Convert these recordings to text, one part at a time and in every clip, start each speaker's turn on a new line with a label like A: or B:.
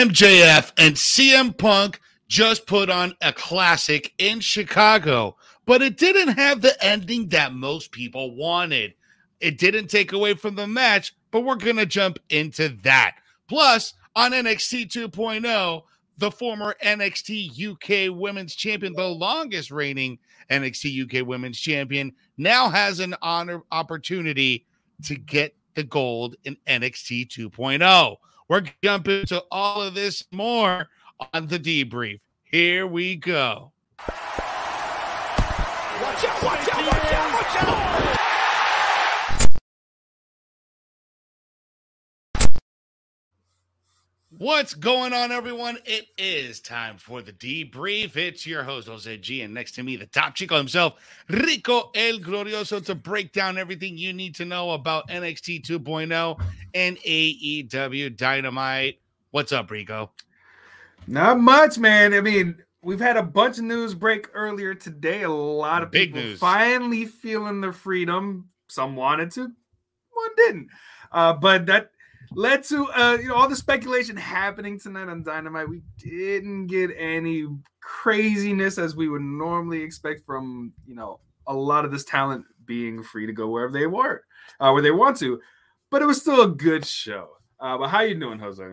A: MJF and CM Punk just put on a classic in Chicago, but it didn't have the ending that most people wanted. It didn't take away from the match, but we're going to jump into that. Plus, on NXT 2.0, the former NXT UK Women's Champion, the longest reigning NXT UK Women's Champion, now has an honor opportunity to get the gold in NXT 2.0. We're jumping to all of this more on the debrief. Here we go. Watch out, watch out, watch out, What's going on, everyone? It is time for the debrief. It's your host, Jose G, and next to me, the top chico himself, Rico El Glorioso, to break down everything you need to know about NXT 2.0 and AEW Dynamite. What's up, Rico?
B: Not much, man. I mean, we've had a bunch of news break earlier today. A lot of
A: Big
B: people
A: news.
B: finally feeling their freedom. Some wanted to, one didn't. Uh, but that led to uh, you know all the speculation happening tonight on Dynamite. We didn't get any craziness as we would normally expect from you know a lot of this talent being free to go wherever they were, uh, where they want to. But it was still a good show. Uh, but how you doing, Jose?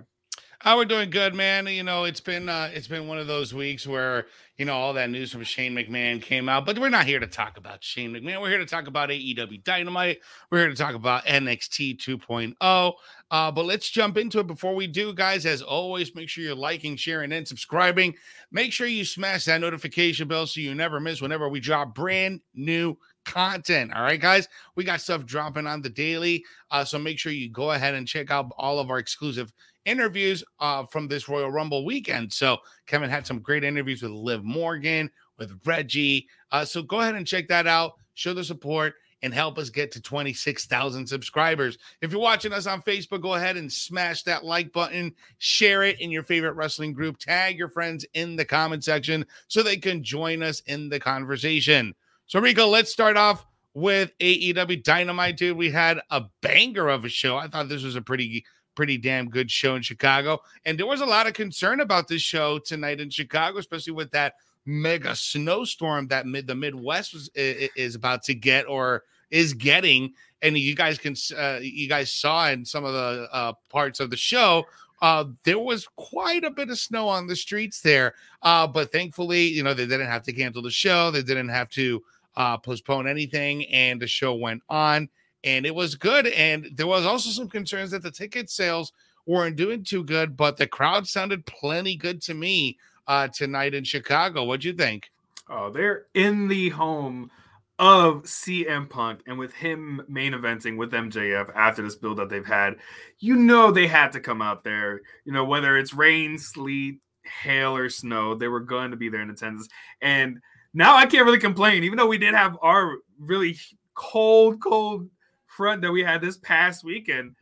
A: How we're doing good, man. You know, it's been uh, it's been one of those weeks where you know all that news from Shane McMahon came out, but we're not here to talk about Shane McMahon. We're here to talk about AEW Dynamite. We're here to talk about NXT 2.0. Uh, but let's jump into it. Before we do, guys, as always, make sure you're liking, sharing, and subscribing. Make sure you smash that notification bell so you never miss whenever we drop brand new content. All right, guys, we got stuff dropping on the daily. Uh, so make sure you go ahead and check out all of our exclusive interviews uh, from this Royal Rumble weekend. So Kevin had some great interviews with Liv Morgan, with Reggie. Uh, so go ahead and check that out. Show the support and help us get to 26,000 subscribers. If you're watching us on Facebook, go ahead and smash that like button, share it in your favorite wrestling group, tag your friends in the comment section so they can join us in the conversation. So, Rico, let's start off with AEW Dynamite, dude. We had a banger of a show. I thought this was a pretty pretty damn good show in Chicago. And there was a lot of concern about this show tonight in Chicago, especially with that mega snowstorm that mid the Midwest was, is, about to get or is getting. And you guys can uh, you guys saw in some of the uh, parts of the show. Uh, there was quite a bit of snow on the streets there, uh, but thankfully, you know, they didn't have to cancel the show. They didn't have to uh, postpone anything, and the show went on and it was good. And there was also some concerns that the ticket sales weren't doing too good, but the crowd sounded plenty good to me uh, tonight in Chicago. What'd you think?
B: Oh, they're in the home of CM Punk, and with him main eventing with MJF after this build that they've had, you know they had to come out there. You know whether it's rain, sleet, hail, or snow, they were going to be there in attendance. And now I can't really complain, even though we did have our really cold, cold front that we had this past weekend,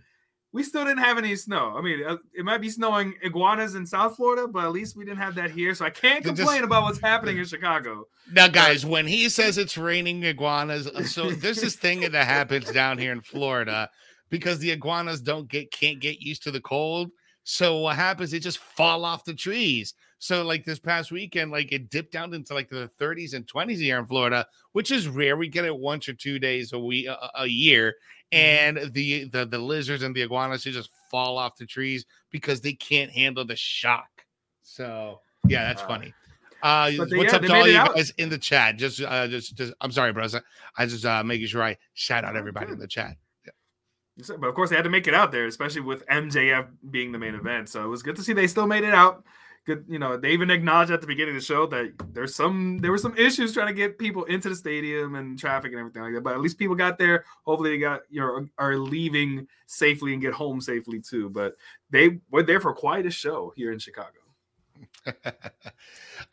B: we still didn't have any snow. I mean, uh, it might be snowing iguanas in South Florida, but at least we didn't have that here. So I can't complain about what's happening in Chicago.
A: Now, guys, when he says it's raining iguanas, uh, so there's this thing that happens down here in Florida because the iguanas don't get can't get used to the cold. So what happens? They just fall off the trees. So like this past weekend, like it dipped down into like the 30s and 20s here in Florida, which is rare. We get it once or two days a week a, a year, and the, the the lizards and the iguanas they just fall off the trees because they can't handle the shock. So yeah, that's funny. Uh, what's
B: yeah,
A: up to all you
B: out.
A: guys in the chat? Just, uh, just, just. I'm sorry, bros. I just uh, making sure I shout out everybody in the chat.
B: But of course, they had to make it out there, especially with MJF being the main event. So it was good to see they still made it out. Good, you know, they even acknowledged at the beginning of the show that there's some there were some issues trying to get people into the stadium and traffic and everything like that. But at least people got there. Hopefully, they got you know are leaving safely and get home safely too. But they were there for quite a show here in Chicago.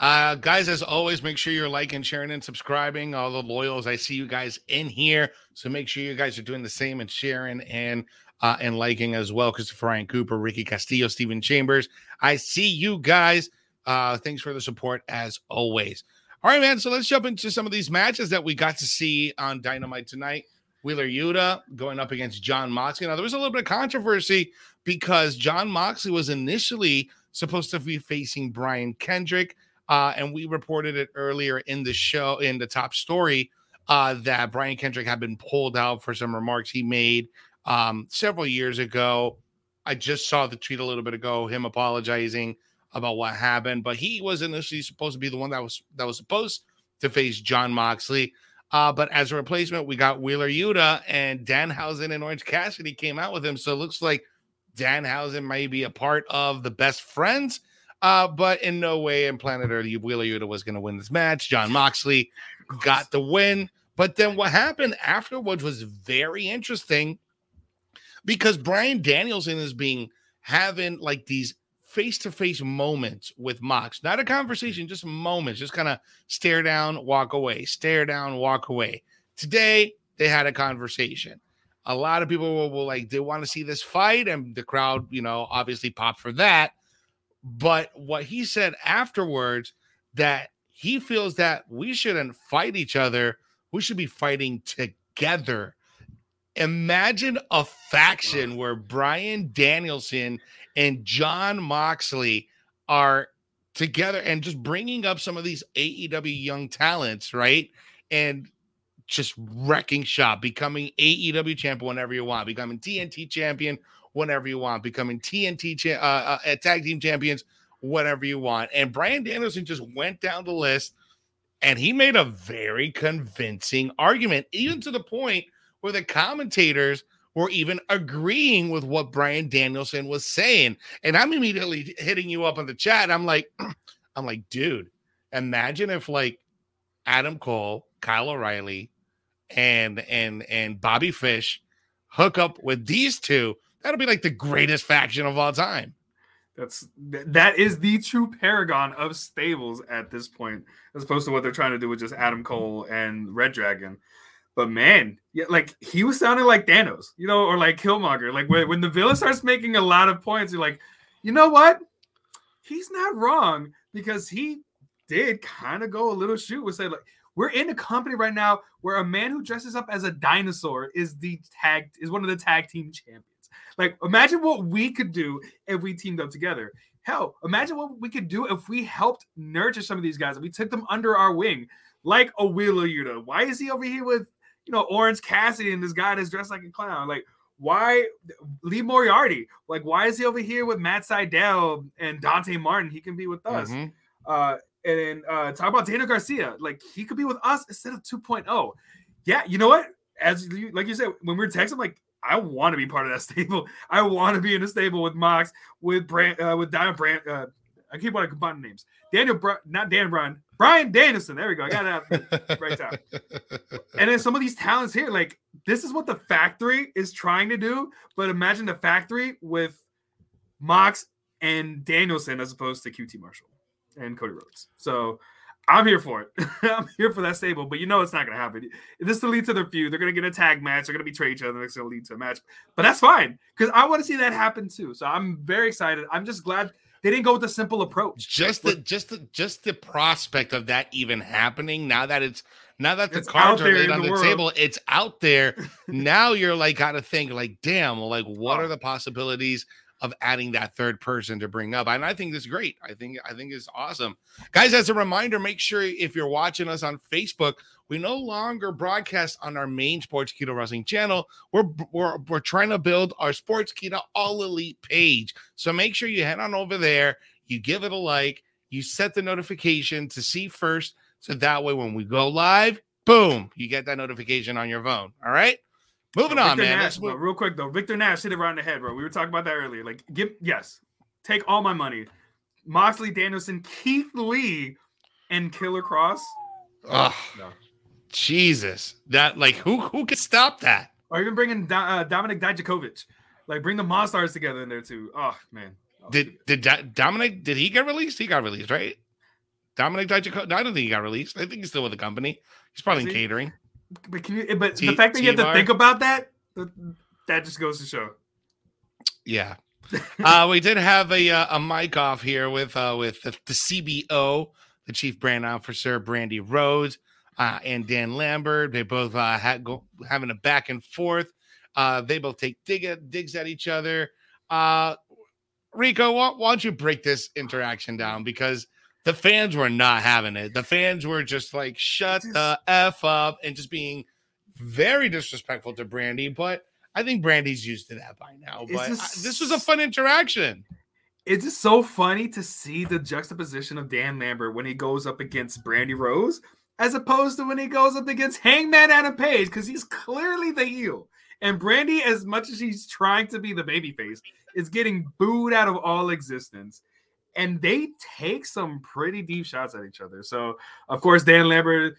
A: uh, guys, as always, make sure you're liking, sharing, and subscribing. All the loyals, I see you guys in here, so make sure you guys are doing the same and sharing and uh, and liking as well. Christopher Ryan Cooper, Ricky Castillo, Stephen Chambers, I see you guys. Uh, thanks for the support as always. All right, man. So let's jump into some of these matches that we got to see on Dynamite tonight. Wheeler Yuta going up against Jon Moxley. Now there was a little bit of controversy because Jon Moxley was initially supposed to be facing Brian Kendrick. Uh, and we reported it earlier in the show, in the top story, uh, that Brian Kendrick had been pulled out for some remarks he made um, several years ago. I just saw the tweet a little bit ago, him apologizing about what happened, but he was initially supposed to be the one that was that was supposed to face Jon Moxley. Uh, but as a replacement, we got Wheeler Yuta and Danhausen and Orange Cassidy came out with him. So it looks like Danhausen may be a part of the best friends. Uh, but in no way in planet Earth, Wheeler Yuta was going to win this match. John Moxley got the win. But then what happened afterwards was very interesting because Bryan Danielson is being having like these face to face moments with Mox, not a conversation, just moments, just kind of stare down, walk away, stare down, walk away. Today, they had a conversation. A lot of people will, will like, they want to see this fight, and the crowd, you know, obviously popped for that. But what he said afterwards that he feels that we shouldn't fight each other, we should be fighting together. Imagine a faction where Bryan Danielson and Jon Moxley are together and just bringing up some of these AEW young talents, right? And just wrecking shop, becoming AEW champion whenever you want, becoming TNT champion whenever you want, becoming TNT cha- uh, uh, tag team champions whenever you want. And Bryan Danielson just went down the list and he made a very convincing argument, even to the point where the commentators were even agreeing with what Bryan Danielson was saying. And I'm immediately hitting you up on the chat. I'm like, I'm like, dude, imagine if like Adam Cole, Kyle O'Reilly, and and and Bobby Fish hook up with these two. That'll be like the greatest faction of all time.
B: That's that is the true paragon of stables at this point, as opposed to what they're trying to do with just Adam Cole and Red Dragon. But man, yeah, like he was sounding like Thanos, you know, or like Killmonger. Like when, when the villain starts making a lot of points, you're like, you know what? He's not wrong because he did kind of go a little shoot with say like we're in a company right now where a man who dresses up as a dinosaur is the tag is one of the tag team champions. Like imagine what we could do if we teamed up together. Hell, imagine what we could do if we helped nurture some of these guys. If we took them under our wing, like a Wheeler Yuta. Why is he over here with you know, Orange Cassidy and this guy that's dressed like a clown. Like, why Lee Moriarty? Like, why is he over here with Matt Sydal and Dante Martin? He can be with us. Mm-hmm. Uh, and then uh, talk about Daniel Garcia. Like, he could be with us instead of 2.0. Yeah, you know what? As you, like you said, when we were texting, like, I want to be part of that stable. I want to be in a stable with Mox, with Brand, uh, with Diamond Brand. Uh, I keep wanting to combine names. Daniel, Br- not Dan Bryan, Bryan Danielson. There we go. I got it right time. And then some of these talents here, like this is what the factory is trying to do. But imagine the factory with Mox and Danielson as opposed to QT Marshall and Cody Rhodes. So I'm here for it. I'm here for that stable, but you know it's not going to happen. This will lead to their feud. They're going to get a tag match. They're going to betray each other. It's going to lead to a match, but that's fine because I want to see that happen too. So I'm very excited. I'm just glad they didn't go with a simple approach.
A: Just the just the just the prospect of that even happening now that it's now that the it's cards are laid on the, the table, it's out there. now you're like got to think like, damn, like what oh. are the possibilities of adding that third person to bring up. And I think this is great. I think I think it's awesome. Guys, as a reminder, make sure if you're watching us on Facebook, we no longer broadcast on our main Sportskeeda Wrestling channel. We're we're we're trying to build our Sportskeeda All Elite page. So make sure you head on over there, you give it a like, you set the notification to see first. So that way when we go live, boom, you get that notification on your phone. All right. Moving on, man.
B: Nash, bro, real quick though, Victor Nash hit it right in the head, bro. We were talking about that earlier. Like, give yes, take all my money. Moxley, Danielson, Keith Lee, and Killer Kross.
A: Oh, no. Jesus, that like who who can stop that?
B: Or even bringing Do- uh, Dominik Dijakovic, like bring the Monstars together in there too. Oh man.
A: Oh, did did Dominic? did he get released? He got released, right? Dominik Dijakovic. No, I don't think he got released. I think he's still with the company. He's probably in catering
B: but can you? But T- the fact that T-bar? you have to think about that, that just goes to show.
A: Yeah. uh, we did have a uh, a mic off here with uh, with the, the CBO, the Chief Brand Officer, Brandi Rhodes, uh, and Dan Lambert. They both uh, had go, having a back and forth. Uh, they both take dig at, digs at each other. Uh, Rico, why, why don't you break this interaction down because the fans were not having it. The fans were just like, shut the F up and just being very disrespectful to Brandi. But I think Brandi's used to that by now. But just, I, this was a fun interaction.
B: It's just so funny to see the juxtaposition of Dan Lambert when he goes up against Brandi Rhodes, as opposed to when he goes up against Hangman Adam Page, because he's clearly the heel. And Brandi, as much as she's trying to be the babyface, is getting booed out of all existence and they take some pretty deep shots at each other. So, of course, Dan Lambert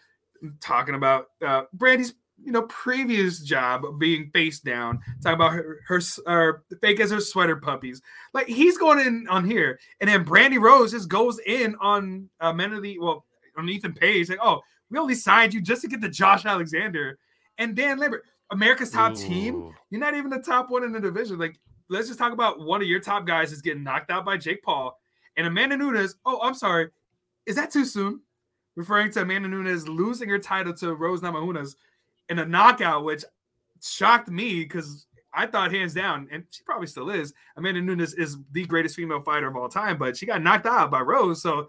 B: talking about uh, Brandi's you know previous job being face down, talking about her her uh, fake as her sweater puppies. Like he's going in on here, and then Brandi Rhodes just goes in on uh, Men of the well on Ethan Page, like, oh, we only signed you just to get the Josh Alexander and Dan Lambert, America's top Ooh. team. You're not even the top one in the division. Like, let's just talk about one of your top guys is getting knocked out by Jake Paul and Amanda Nunes, oh, I'm sorry, is that too soon? Referring to Amanda Nunes losing her title to Rose Namajunas in a knockout, which shocked me because I thought hands down, and she probably still is. Amanda Nunes is the greatest female fighter of all time, but she got knocked out by Rose. So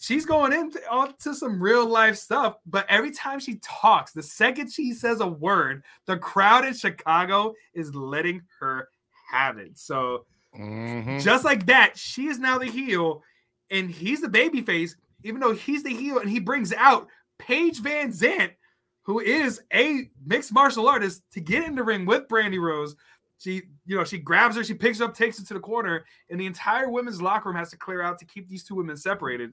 B: she's going into to some real life stuff. But every time she talks, the second she says a word, the crowd in Chicago is letting her have it. So Mm-hmm. Just like that, she is now the heel, and he's the baby face, even though he's the heel, and he brings out Paige VanZant, who is a mixed martial artist, to get in the ring with Brandi Rhodes. She, you know, she grabs her, she picks her up, takes her to the corner, and the entire women's locker room has to clear out to keep these two women separated.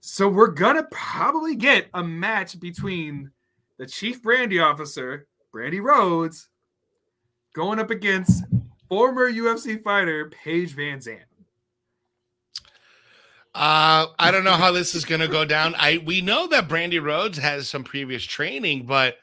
B: So we're gonna probably get a match between the chief brandy officer, Brandi Rhodes, going up against former UFC fighter Paige VanZant.
A: Uh, I don't know how this is going to go down. I we know that Brandi Rhodes has some previous training, but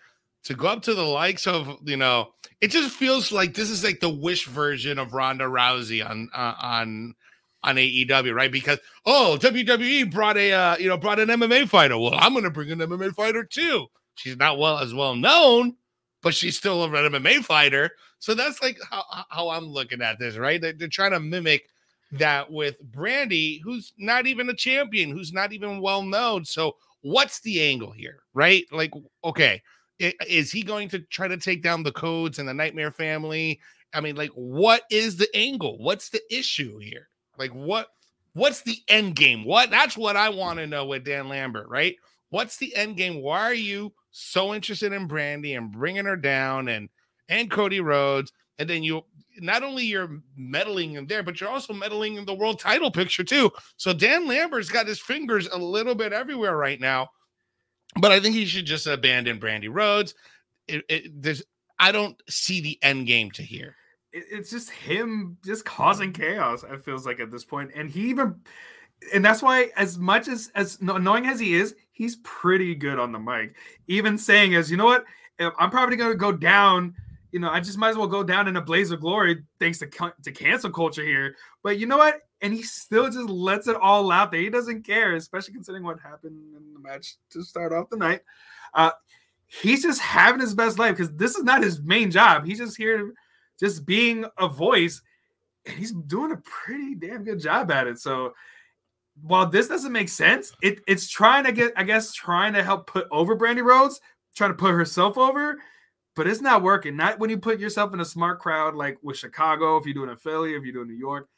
A: to go up to the likes of you know, it just feels like this is like the wish version of Ronda Rousey on uh, on on AEW, right? Because oh, WWE brought a uh, you know brought an MMA fighter. Well, I'm going to bring an MMA fighter too. She's not well as well known, but she's still an MMA fighter. So that's like how, how I'm looking at this, right? They're, they're trying to mimic that with Brandi, who's not even a champion, who's not even well known. So what's the angle here, right? Like, okay, is he going to try to take down the codes and the Nightmare family? I mean, like, what is the angle? What's the issue here? Like, what? What's the end game? What? That's what I want to know with Dan Lambert, right? What's the end game? Why are you so interested in Brandi and bringing her down and and Cody Rhodes, and then you not only you're meddling in there, but you're also meddling in the world title picture too. So Dan Lambert's got his fingers a little bit everywhere right now. But I think he should just abandon Brandi Rhodes. It, it, there's I don't see the end game to here.
B: It's just him just causing chaos. It feels like at this point, and he even, and that's why as much as as annoying as he is, he's pretty good on the mic. Even saying as you know what, I'm probably going to go down you know, I just might as well go down in a blaze of glory thanks to to cancel culture here. But you know what? And he still just lets it all out there. He doesn't care, especially considering what happened in the match to start off the night. Uh, he's just having his best life because this is not his main job. He's just here, just being a voice, and he's doing a pretty damn good job at it. So while this doesn't make sense, it, it's trying to get, I guess, trying to help put over Brandi Rhodes, trying to put herself over but it's not working. Not when you put yourself in a smart crowd like with Chicago, if you're doing in Philly, if you're doing New York,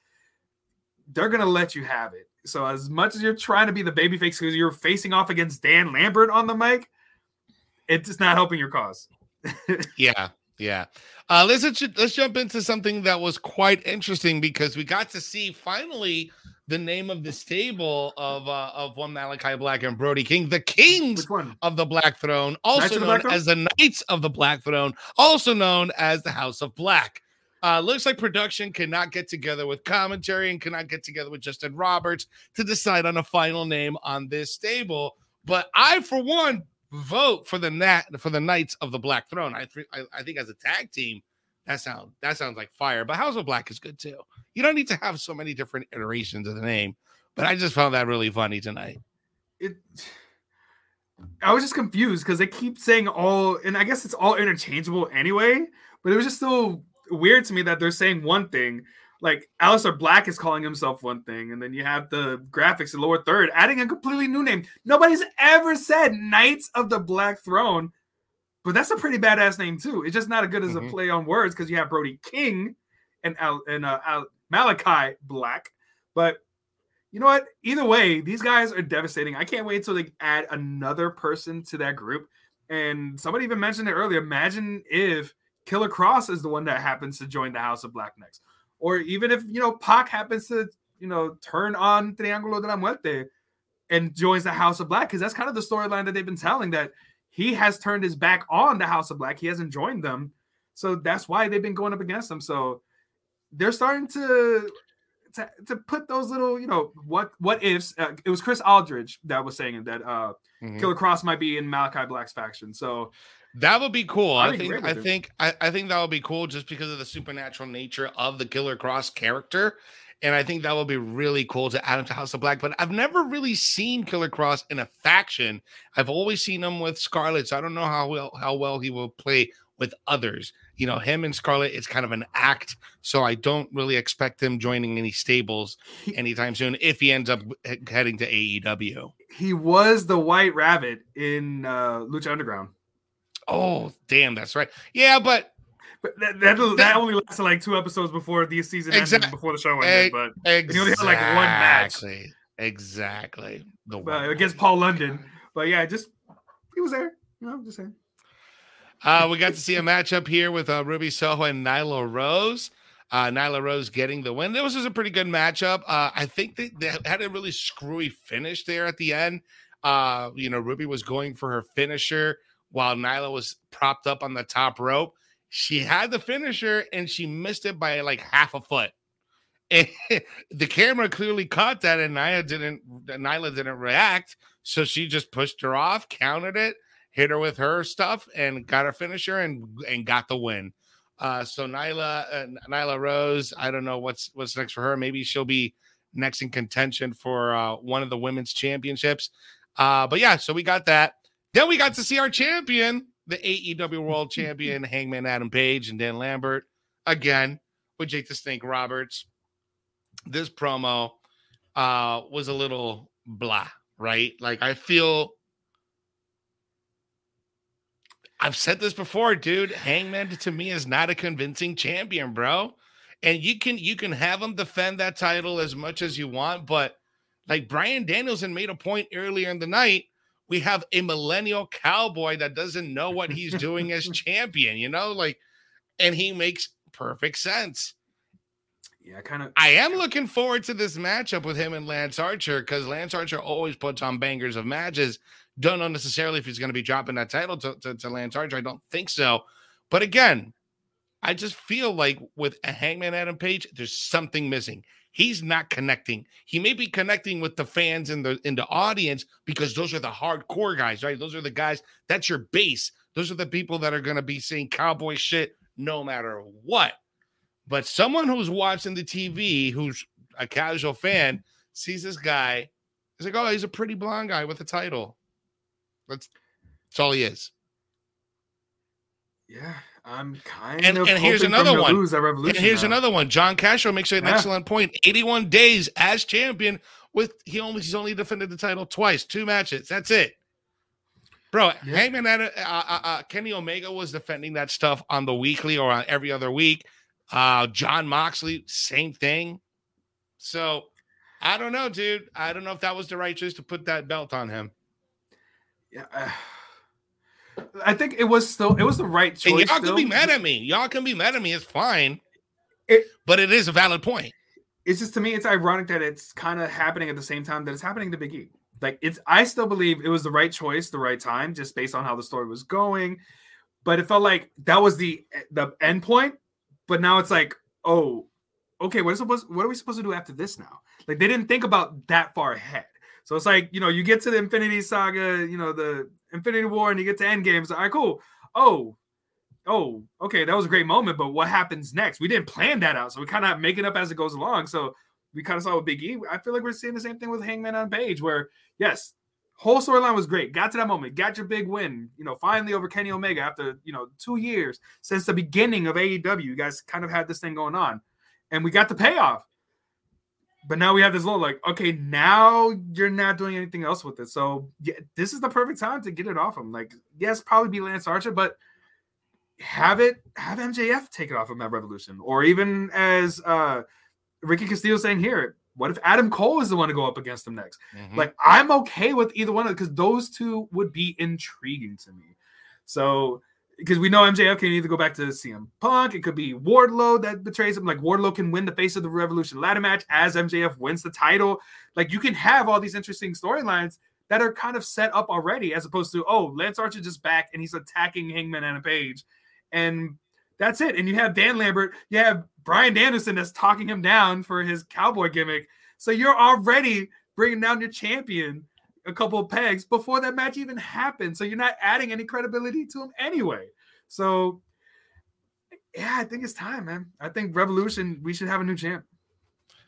B: they're gonna let you have it. So as much as you're trying to be the babyface because you're facing off against Dan Lambert on the mic, it's just not helping your cause.
A: yeah, yeah. Uh, let's let's jump into something that was quite interesting because we got to see finally the name of this table of uh, of one Malachi Black and Brody King, the Kings of the Black Throne, also known as the Knights of the Black Throne, also known as the House of Black. Uh, looks like production cannot get together with commentary and cannot get together with Justin Roberts to decide on a final name on this stable. But I, for one, vote for the nat for the Knights of the Black Throne. I, th- I, I think as a tag team, that sound that sounds like fire. But House of Black is good too. You don't need to have so many different iterations of the name. But I just found that really funny tonight.
B: It I was just confused because they keep saying all, and I guess it's all interchangeable anyway. But it was just so weird to me that they're saying one thing, like Aleister Black is calling himself one thing, and then you have the graphics in lower third adding a completely new name. Nobody's ever said Knights of the Black Throne, but that's a pretty badass name too. It's just not as good as
A: Mhm.
B: a play on words because you have Brody King and Al, and uh, Al, Malachi Black. But you know what? Either way, these guys are devastating. I can't wait till they add another person to that group. And somebody even mentioned it earlier. Imagine if Killer Kross is the one that happens to join the House of Black next, or even if you know Pac happens to you know turn on Triángulo de la Muerte and joins the House of Black, because that's kind of the storyline that they've been telling that he has turned his back on the House of Black. He hasn't joined them, so that's why they've been going up against him. So they're starting to to, to put those little, you know, what what ifs. Uh, it was Chris Aldridge that was saying that uh,
A: Mhm.
B: Killer Kross might be in Malachi Black's faction. So
A: That would be cool. I think I think I, I think that would be cool just because of the supernatural nature of the Killer Kross character. And I think that will be really cool to add him to House of Black. But I've never really seen Killer Kross in a faction. I've always seen him with Scarlett. So I don't know how well how well he will play with others. You know, him and Scarlett, it's kind of an act. So I don't really expect him joining any stables anytime soon if he ends up he- heading to AEW.
B: he was the White Rabbit in uh, Lucha Underground.
A: Oh, damn, that's right. Yeah, But
B: that, that, that only lasted like two episodes before the season ended, and before the show ended. But
A: Exactly.
B: only had, like, one match.
A: Exactly. Exactly. The
B: uh, against. Paul London. But yeah, just he was there. You know, I'm just saying.
A: Uh, we got to see a matchup here with uh, Ruby Soho and Nyla Rose. Uh, Nyla Rose getting the win. This was a pretty good matchup. Uh, I think they, they had a really screwy finish there at the end. Uh, you know, Ruby was going for her finisher while Nyla was propped up on the top rope. She had the finisher and she missed it by like half a foot. And the camera clearly caught that, and Nyla didn't. Nyla didn't react, so she just pushed her off, counted it, hit her with her stuff, and got her finisher, and and got the win. Uh, so Nyla, uh, Nyla Rose, I don't know what's what's next for her. Maybe she'll be next in contention for uh, one of the women's championships. Uh, but yeah, so we got that. Then we got to see our champion, the AEW World Champion, Hangman Adam Page and Dan Lambert, again with Jake the Snake Roberts. This promo uh, was a little blah, right? Like I feel. I've said this before, dude. Hangman to me is not a convincing champion, bro. And you can you can have him defend that title as much as you want, but like Bryan Danielson made a point earlier in the night, we have a millennial cowboy that doesn't know what he's doing as champion, you know, like, and he makes perfect sense.
B: Yeah, kind of.
A: I am looking forward to this matchup with him and Lance Archer because Lance Archer always puts on bangers of matches. Don't know necessarily if he's going to be dropping that title to, to, to Lance Archer. I don't think so. But again, I just feel like with a Hangman Adam Page, there's something missing. He's not connecting. He may be connecting with the fans in the in the audience because those are the hardcore guys, right? Those are the guys. That's your base. Those are the people that are going to be saying cowboy shit no matter what. But someone who's watching the TV, who's a casual fan, sees this guy. He's like, "Oh, he's a pretty blonde guy with a title." That's that's all he is.
B: Yeah, I'm kind
A: And-
B: of.
A: and here's another one.
B: Lose Revolution
A: And here's
B: now.
A: another one. John Castro makes an
B: Yeah.
A: excellent point. 81 days as champion with he only he's only defended the title twice, two matches. That's it. Bro,
B: Yeah.
A: Hangman uh, uh, uh, Kenny Omega was defending that stuff on the weekly or on every other week. Uh, Jon Moxley, same thing. So I don't know, dude. I don't know if that was the right choice to put that belt on him.
B: Yeah, uh, I think it was still it was the right choice.
A: And y'all
B: still.
A: can be mad at me. Y'all can be mad at me. It's fine.
B: It-
A: but it is a valid point.
B: It's just to me, it's ironic that it's kind of happening at the same time that it's happening to Big E. Like it's, I still believe it was the right choice, the right time, just based on how the story was going. But it felt like that was the the end point. But now it's like, oh, okay, what is supposed? What are we supposed to do after this now? Like they didn't think about that far ahead. So it's like you know, you get to the Infinity Saga, you know, the Infinity War, and you get to Endgame. Like, all right, cool. Oh, oh, okay, that was a great moment, but what happens next? We didn't plan that out, so we kind of make it up as it goes along. So we kind of saw with Big E. I feel like we're seeing the same thing with Hangman on Page, where yes, whole storyline was great. Got to that moment, got your big win. You know, finally over Kenny Omega after you know two years since the beginning of AEW. You guys kind of had this thing going on, and we got the payoff. But now we have this low, like, okay, now you're not doing anything else with it. So yeah, this is the perfect time to get it off him. Like, yes, probably be Lance Archer, but have it have MJF take it off of Mad Revolution, or even as uh Ricky Castillo saying here, what if Adam Cole is the one to go up against him next? Mm-hmm. Like, I'm okay with either one of because those two would be intriguing to me. So because we know MJF can either go back to CM Punk, it could be Wardlow that betrays him. Like Wardlow can win the face of the Revolution ladder match as MJF wins the title. Like you can have all these interesting storylines that are kind of set up already, as opposed to oh Lance Archer just back and he's attacking Hangman and a Page, and that's it. And you have Dan Lambert, you have Bryan Danielson that's talking him down for his cowboy gimmick. So you're already bringing down your champion a couple of pegs before that match even happened. So you're not adding any credibility to him anyway. So yeah, I think it's time, man. I think Revolution, we should have a new champ.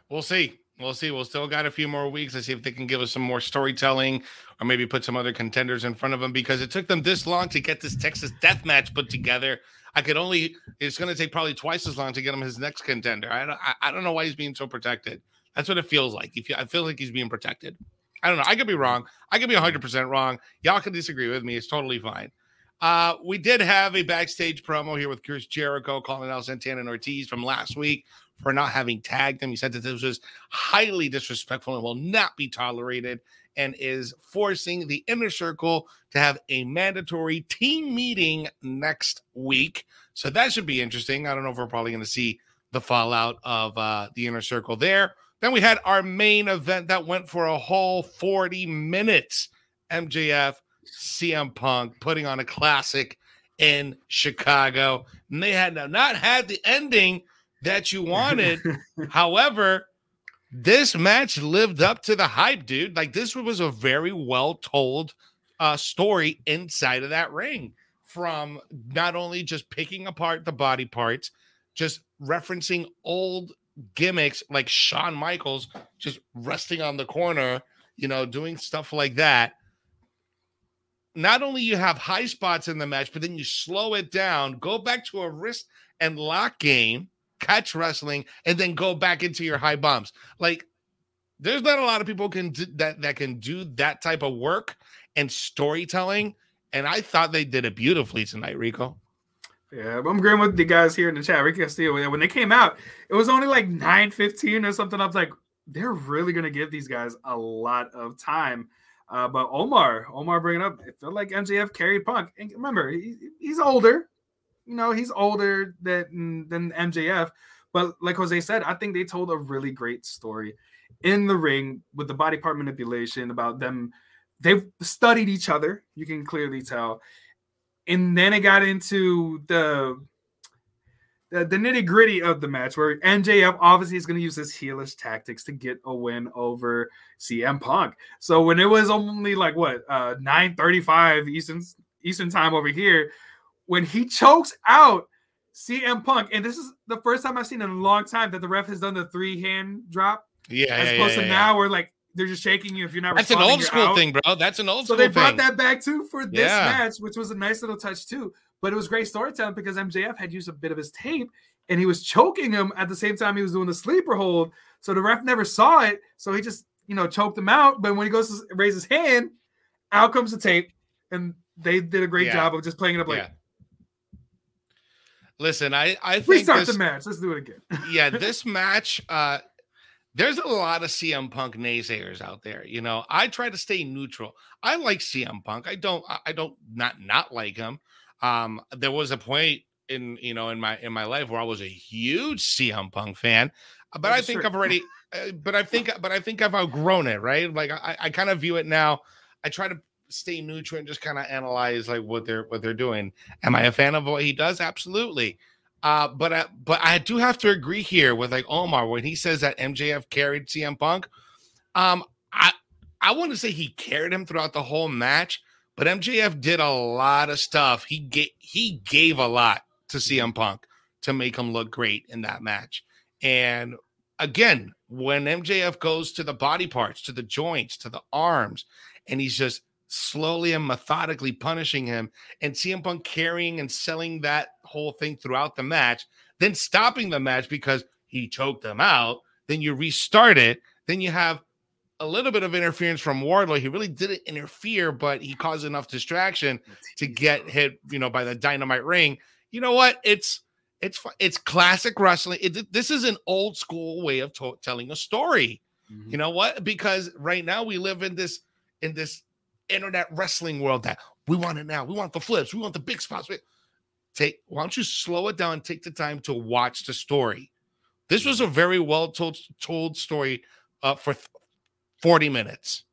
A: We'll see. We'll see. We'll still got a few more weeks to see if they can give us some more storytelling or maybe put some other contenders in front of them because it took them this long to get this Texas death match put together. I could only, it's going to take probably twice as long to get him his next contender. I don't, I, I don't know why he's being so protected. That's what it feels like. If you, I feel like he's being protected. I don't know. I could be wrong. I could be 100% wrong. Y'all can disagree with me. It's totally fine. Uh, we did have a backstage promo here with Chris Jericho calling out Santana and Ortiz from last week for not having tagged him. He said that this was highly disrespectful and will not be tolerated and is forcing the inner circle to have a mandatory team meeting next week. So that should be interesting. I don't know if we're probably going to see the fallout of uh, the inner circle there. Then we had our main event that went for a whole 40 minutes. MJF, CM Punk putting on a classic in Chicago. And they had not had the ending that you wanted. However, this match lived up to the hype, dude. Like this was a very well told uh, story inside of that ring from not only just picking apart the body parts, just referencing old gimmicks like Shawn Michaels just resting on the corner, you know, doing stuff like that. Not only you have high spots in the match, but then you slow it down, go back to a wrist and lock game, catch wrestling, and then go back into your high bumps. Like there's not a lot of people can do that that can do that type of work and storytelling. And I thought they did it beautifully tonight, Rico.
B: Yeah, I'm agreeing with the guys here in the chat. Ricky Castillo, when they came out, it was only like 9:15 or something. I was like, they're really gonna give these guys a lot of time. Uh, but Omar, Omar bringing up, it felt like MJF carried Punk. And remember, he, he's older. You know, he's older than than MJF. But like Jose said, I think they told a really great story in the ring with the body part manipulation about them. They've studied each other. You can clearly tell and then it got into the the, the nitty gritty of the match where MJF obviously is going to use his heelish tactics to get a win over CM Punk. So when it was only like what uh 9:35 Eastern Eastern time over here, when he chokes out CM Punk, and this is the first time I've seen in a long time that the ref has done the three hand drop.
A: Yeah,
B: as
A: yeah,
B: opposed
A: yeah,
B: to
A: yeah.
B: now where like they're just shaking you if you're not.
A: That's an old school out. thing, bro. That's an old
B: so
A: school.
B: So they brought
A: thing.
B: that back too for this yeah. match, which was a nice little touch too. But it was great storytelling because MJF had used a bit of his tape and he was choking him at the same time he was doing the sleeper hold. So the ref never saw it, so he just you know choked him out. But when he goes to raise his hand, out comes the tape, and they did a great yeah. job of just playing it up like.
A: Yeah. Listen, I I think
B: restart
A: this,
B: the match. Let's do it again.
A: yeah, this match. uh there's a lot of CM Punk naysayers out there. You know, I try to stay neutral. I like CM Punk. I don't. I don't not not like him. Um, there was a point in you know in my in my life where I was a huge CM Punk fan, but That's I think true. I've already. Uh, but I think but I think I've outgrown it. Right? Like I, I kind of view it now. I try to stay neutral and just kind of analyze like what they're what they're doing. Am I a fan of what he does? Absolutely. Uh, but I, but I do have to agree here with like Omar when he says that MJF carried CM Punk. Um, I I want to say he carried him throughout the whole match, but MJF did a lot of stuff. He gave he gave a lot to CM Punk to make him look great in that match. And again, when MJF goes to the body parts, to the joints, to the arms, and he's just slowly and methodically punishing him, and CM Punk carrying and selling that whole thing throughout the match, then stopping the match because he choked him out. Then you restart it. Then you have a little bit of interference from Wardlow. He really didn't interfere, but he caused enough distraction to get hit, you know, by the dynamite ring. You know what? It's it's it's classic wrestling. It, this is an old school way of to- telling a story. Mm-hmm. You know what? Because right now we live in this in this internet wrestling world that we want it now. We want the flips. We want the big spots. Take why don't you slow it down take the time to watch the story? This was a very well told told story uh, for 40 minutes.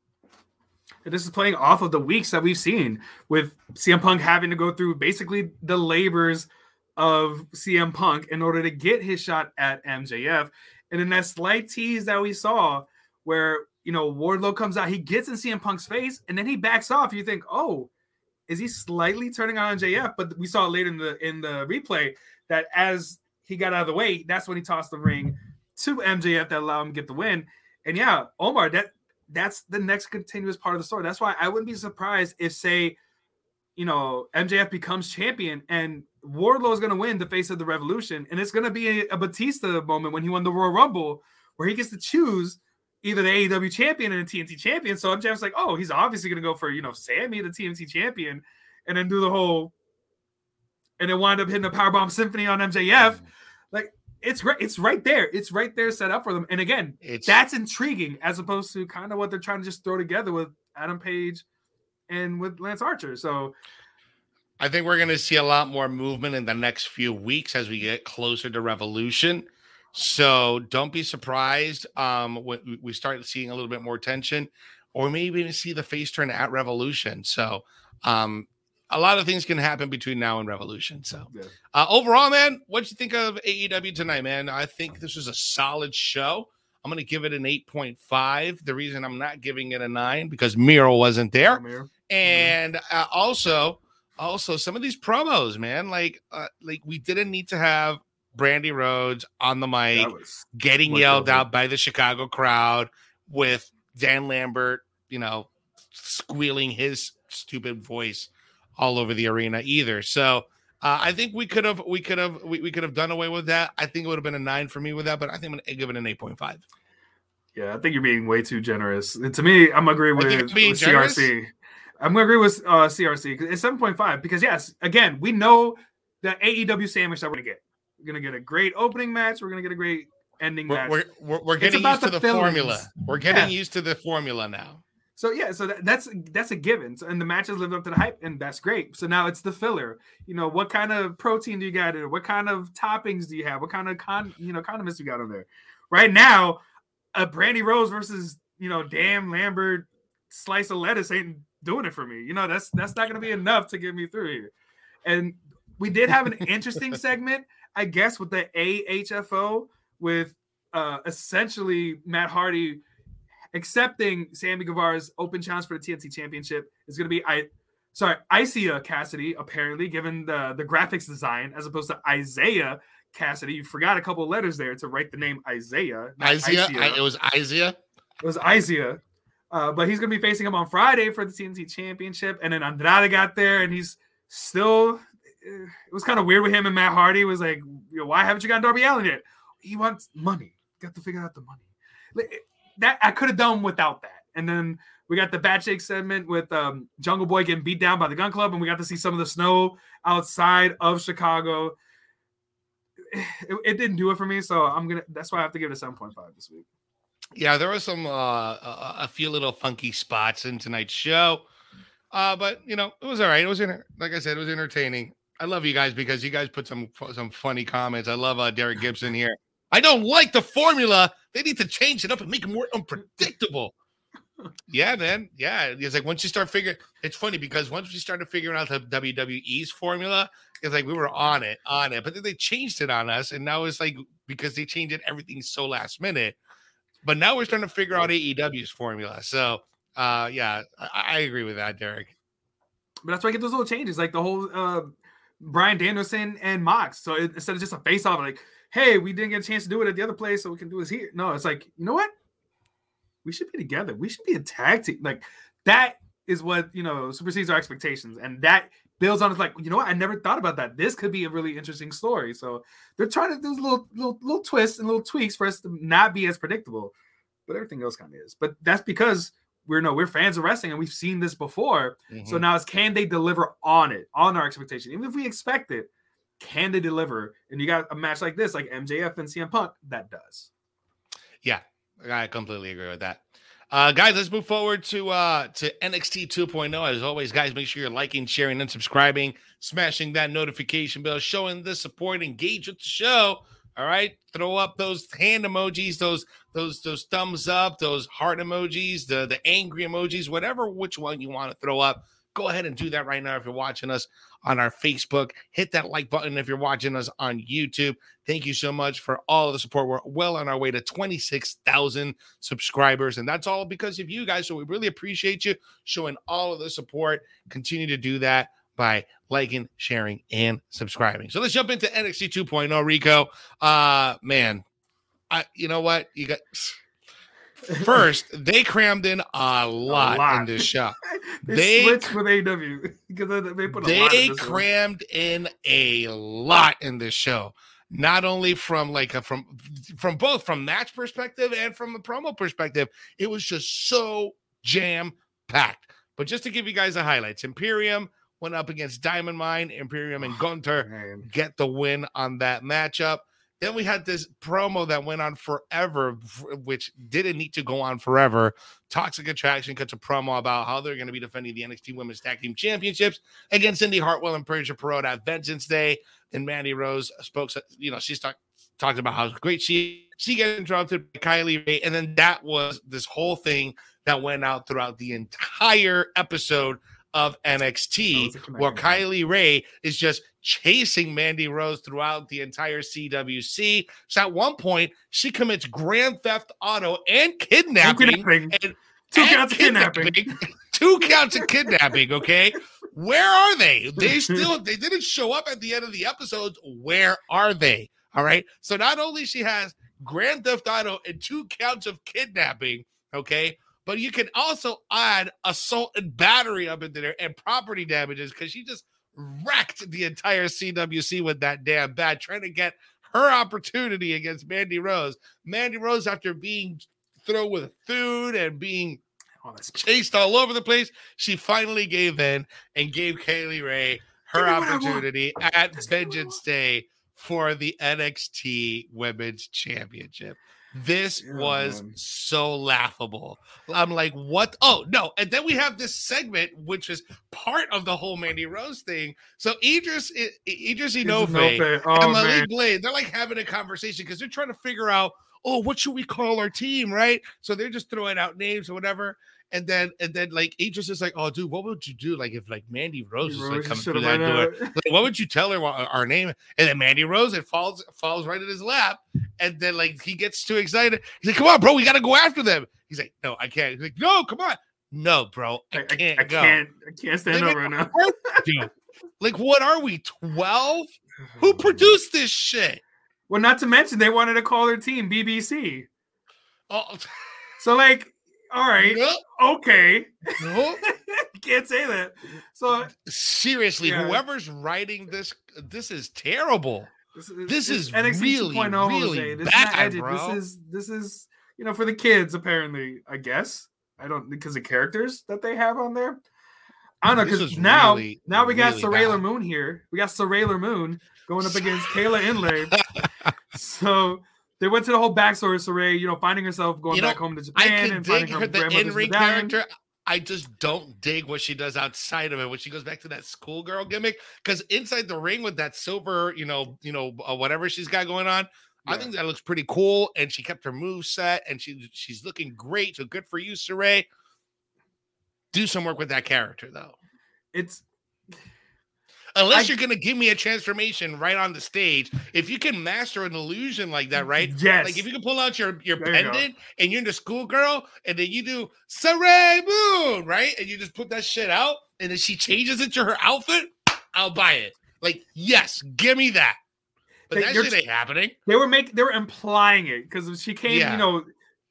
B: This is playing off of the weeks that we've seen with CM Punk having to go through basically the labors of CM Punk in order to get his shot at MJF. And in that slight tease that we saw, where you know Wardlow comes out, he gets in CM Punk's face, and then he backs off. You think, oh, is he slightly turning on MJF? But we saw later in the in the replay that as he got out of the way, that's when he tossed the ring to MJF that allowed him to get the win. And yeah, Omar, that that's the next continuous part of the story. That's why I wouldn't be surprised if, say, you know, MJF becomes champion and Wardlow is going to win the face of the revolution. And it's going to be a, a, Batista moment when he won the Royal Rumble where he gets to choose either the AEW champion and the TNT champion. So MJF's like, oh, he's obviously going to go for, you know, Sammy, the TNT champion, and then do the whole, and then wind up hitting the Powerbomb Symphony on MJF. Mm-hmm. Like, it's right. It's right there. It's right there set up for them. And again, it's, that's intriguing as opposed to kind of what they're trying to just throw together with Adam Page and with Lance Archer. So
A: I think we're going to see a lot more movement in the next few weeks as we get closer to Revolution. So don't be surprised um, when we start seeing a little bit more tension, or maybe even see the face turn at Revolution. So um, a lot of things can happen between now and Revolution. So, yeah. uh, overall, man, what do you think of AEW tonight, man? I think this was a solid show. I'm going to give it an 8.5. The reason I'm not giving it a nine because Miro wasn't there, mm-hmm. and uh, also, also some of these promos, man, like, uh, like we didn't need to have Brandi Rhodes on the mic getting yelled out by the Chicago crowd with Dan Lambert, you know, squealing his stupid voice all over the arena either. So uh, I think we could have we could have we, we could have done away with that. I think it would have been a nine for me with that, but I think I'm gonna give it an eight point five.
B: Yeah, I think you're being way too generous. And to me, I'm agree with, with CRC. I'm gonna agree with uh, CRC. It's seven point five because yes, again, we know the AEW sandwich that we're gonna get. We're gonna get a great opening match. We're gonna get a great ending
A: we're,
B: match.
A: We're, we're, we're getting used to the, formula. We're getting yeah. used to the formula now.
B: So yeah, so that, that's that's a given. So, and the matches live up to the hype, and that's great. So now it's the filler. You know, what kind of protein do you got in it? What kind of toppings do you have? What kind of con you know condiments you got on there? Right now, a Brandi Rhodes versus you know damn Lambert slice of lettuce ain't doing it for me. You know, that's that's not gonna be enough to get me through here. And we did have an interesting segment, I guess, with the AHFO with uh essentially Matt Hardy accepting Sammy Guevara's open challenge for the TNT Championship is going to be I. Sorry, Isiah Cassidy apparently, given the, the graphics design, as opposed to Isaiah Cassidy. You forgot a couple letters there to write the name Isaiah.
A: Isaiah? I, it was Isaiah?
B: It was Isaiah. Uh, but he's going to be facing him on Friday for the TNT Championship. And then Andrade got there, and he's still. It was kind of weird with him and Matt Hardy. Was like, why haven't you gotten Darby Allin yet? He wants money. Got to figure out the money that I could have done without that. And then we got the Bad Shake segment with um, Jungle Boy getting beat down by the Gunn Club, and we got to see some of the snow outside of Chicago. It, it didn't do it for me, so I'm gonna. That's why I have to give it a 7.5 this week.
A: Yeah, there were some uh, a, a few little funky spots in tonight's show, uh, but you know it was all right. It was in, like I said, it was entertaining. I love you guys because you guys put some some funny comments. I love uh, Derek Gibson here. I don't like the formula. They need to change it up and make it more unpredictable. yeah, man. Yeah. It's like once you start figuring, it's funny because once we started figuring out the WWE's formula, it's like we were on it, on it. But then they changed it on us. And now it's like because they changed it, everything's so last minute. But now we're starting to figure out AEW's formula. So, uh, yeah, I, I agree with that, Derek.
B: But that's why I get those little changes, like the whole uh, Bryan Danielson and Mox. So it, instead of just a face off, like hey, we didn't get a chance to do it at the other place, so we can do this here. No, it's like, you know what? We should be together. We should be a tag team. Like that is what you know supersedes our expectations, and that builds on it's like, you know what? I never thought about that. This could be a really interesting story. So they're trying to do little little little twists and little tweaks for us to not be as predictable. But everything else kind of is. But that's because we're no, we're fans of wrestling and we've seen this before. Mm-hmm. So now it's can they deliver on it, on our expectation? Even if we expect it, can they deliver? And you got a match like this, like MJF and CM Punk, that does.
A: Yeah, I completely agree with that. Uh, guys, let's move forward to uh, to NXT 2.0. As always, guys, make sure you're liking, sharing, and subscribing, smashing that notification bell, showing the support, engage with the show. All right, throw up those hand emojis, those those those thumbs up, those heart emojis, the the angry emojis, whatever which one you want to throw up. Go ahead and do that right now if you're watching us on our Facebook. Hit that like button if you're watching us on YouTube. Thank you so much for all of the support. We're well on our way to 26,000 subscribers, and that's all because of you guys. So we really appreciate you showing all of the support. Continue to do that by liking, sharing, and subscribing. So let's jump into NXT 2.0, Rico. Uh man, I you know what? You got First, they crammed in a lot, a lot. in this show.
B: they, they, switched with AW because they put
A: they crammed one. in a lot in this show. Not only from like a, from from both from match perspective and from a promo perspective, it was just so jam packed. But just to give you guys the highlights, Imperium went up against Diamond Mine. Imperium and oh, get the win on that matchup. Then we had this promo that went on forever, which didn't need to go on forever. Toxic Attraction cuts a promo about how they're going to be defending the NXT Women's Tag Team Championships against Indi Hartwell and Persia Pirotta at Vengeance Day. And Mandy Rose spoke, you know, she's talked talked about how great she she gets interrupted by Kay Lee Ray, and then that was this whole thing that went out throughout the entire episode of NXT, where Kay Lee Ray is just chasing Mandy Rose throughout the entire CWC. So at one point, she commits grand theft auto and kidnapping. kidnapping. And,
B: two and counts of kidnapping. kidnapping.
A: two counts of kidnapping. Okay. Where are they? They still they didn't show up at the end of the episodes. Where are they? All right. So not only she has grand theft auto and two counts of kidnapping, okay, but you can also add assault and battery up into there and property damages because she just wrecked the entire CWC with that damn bat, trying to get her opportunity against Mandy Rose. Mandy Rose, after being thrown with food and being oh, chased all over the place, she finally gave in and gave Kay Lee Ray her opportunity at Vengeance Day for the NXT Women's Championship. This yeah, was man. so laughable. I'm like, what? Oh, no. And then we have this segment, which is part of the whole Mandy Rose thing. So Idris, Idris Enofe oh, and Malik Blade, they're like having a conversation because they're trying to figure out, oh, what should we call our team, right? So they're just throwing out names or whatever. And then and then like Idris is like, oh dude, what would you do like if like Mandy Rose was like coming through that door? Like, what would you tell her uh, our name? And then Mandy Rose, it falls falls right in his lap. And then like he gets too excited. He's like, come on, bro, we gotta go after them. He's like, no, I can't. He's like, no, come on. No, bro, I, can't
B: I, I
A: go.
B: Can't, I can't stand up right now.
A: dude, like, what are we? 12? Who oh, produced this shit?
B: Well, not to mention they wanted to call their team BBC.
A: Oh,
B: so like all right. Okay. Can't say that. So
A: seriously, yeah. whoever's writing this, this is terrible. This is, this is NXT oh, really, 2.0, really this bad, is bro.
B: This is this is you know for the kids apparently. I guess I don't because the characters that they have on there. I don't know because now really, now we got really Sailor Moon here. We got Sailor Moon going up against Kayla Inlay. so they went to the whole backstory of Sarray, you know, finding herself going you know, back home to Japan and finding her, her the in-ring character.
A: I just don't dig what she does outside of it when she goes back to that schoolgirl gimmick. Because inside the ring with that silver, you know, you know, uh, whatever she's got going on, yeah. I think that looks pretty cool. And she kept her move set, and she she's looking great. So good for you, Sarray. Do some work with that character, though.
B: It's
A: unless I, you're going to give me a transformation right on the stage. If you can master an illusion like that, right?
B: Yes.
A: Like if you can pull out your your there pendant you and you're in the schoolgirl, and then you do Sarray Moon, right? And you just put that shit out, and then she changes it to her outfit. I'll buy it. Like yes, give me that. But that shit ain't happening.
B: They were making, they were implying it because she came, yeah. you know,